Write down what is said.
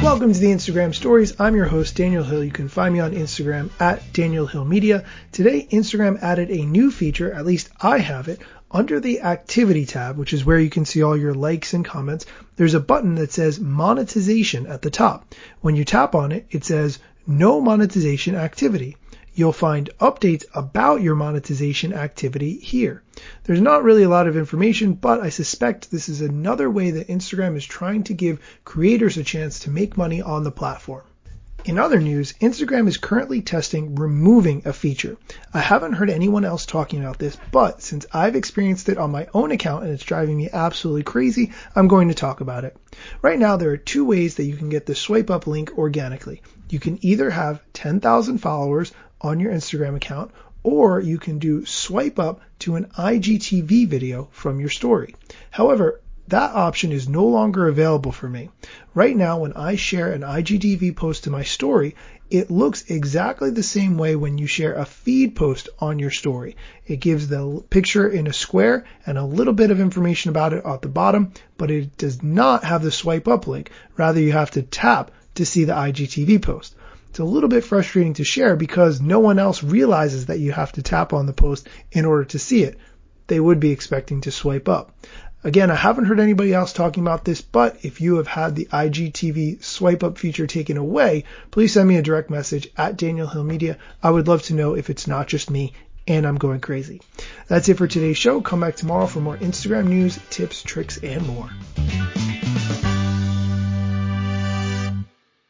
Welcome to the Instagram Stories. I'm your host, Daniel Hill. You can find me on Instagram at Daniel Hill Media. Today, Instagram added a new feature, at least I have it, under the activity tab, which is where you can see all your likes and comments. There's a button that says monetization at the top. When you tap on it, it says no monetization activity. You'll find updates about your monetization activity here. There's not really a lot of information, but I suspect this is another way that Instagram is trying to give creators a chance to make money on the platform. In other news, Instagram is currently testing removing a feature. I haven't heard anyone else talking about this, but since I've experienced it on my own account and it's driving me absolutely crazy, I'm going to talk about it. Right now, there are two ways that you can get the swipe up link organically. You can either have 10,000 followers on your Instagram account, or you can do swipe up to an IGTV video from your story. However, that option is no longer available for me. Right now, when I share an IGTV post to my story, it looks exactly the same way when you share a feed post on your story. It gives the picture in a square and a little bit of information about it at the bottom, but it does not have the swipe up link. Rather, you have to tap to see the IGTV post. It's a little bit frustrating to share because no one else realizes that you have to tap on the post in order to see it. They would be expecting to swipe up. Again, I haven't heard anybody else talking about this, but if you have had the IGTV swipe up feature taken away, please send me a direct message at Daniel Hill Media. I would love to know if it's not just me and I'm going crazy. That's it for today's show. Come back tomorrow for more Instagram news, tips, tricks, and more.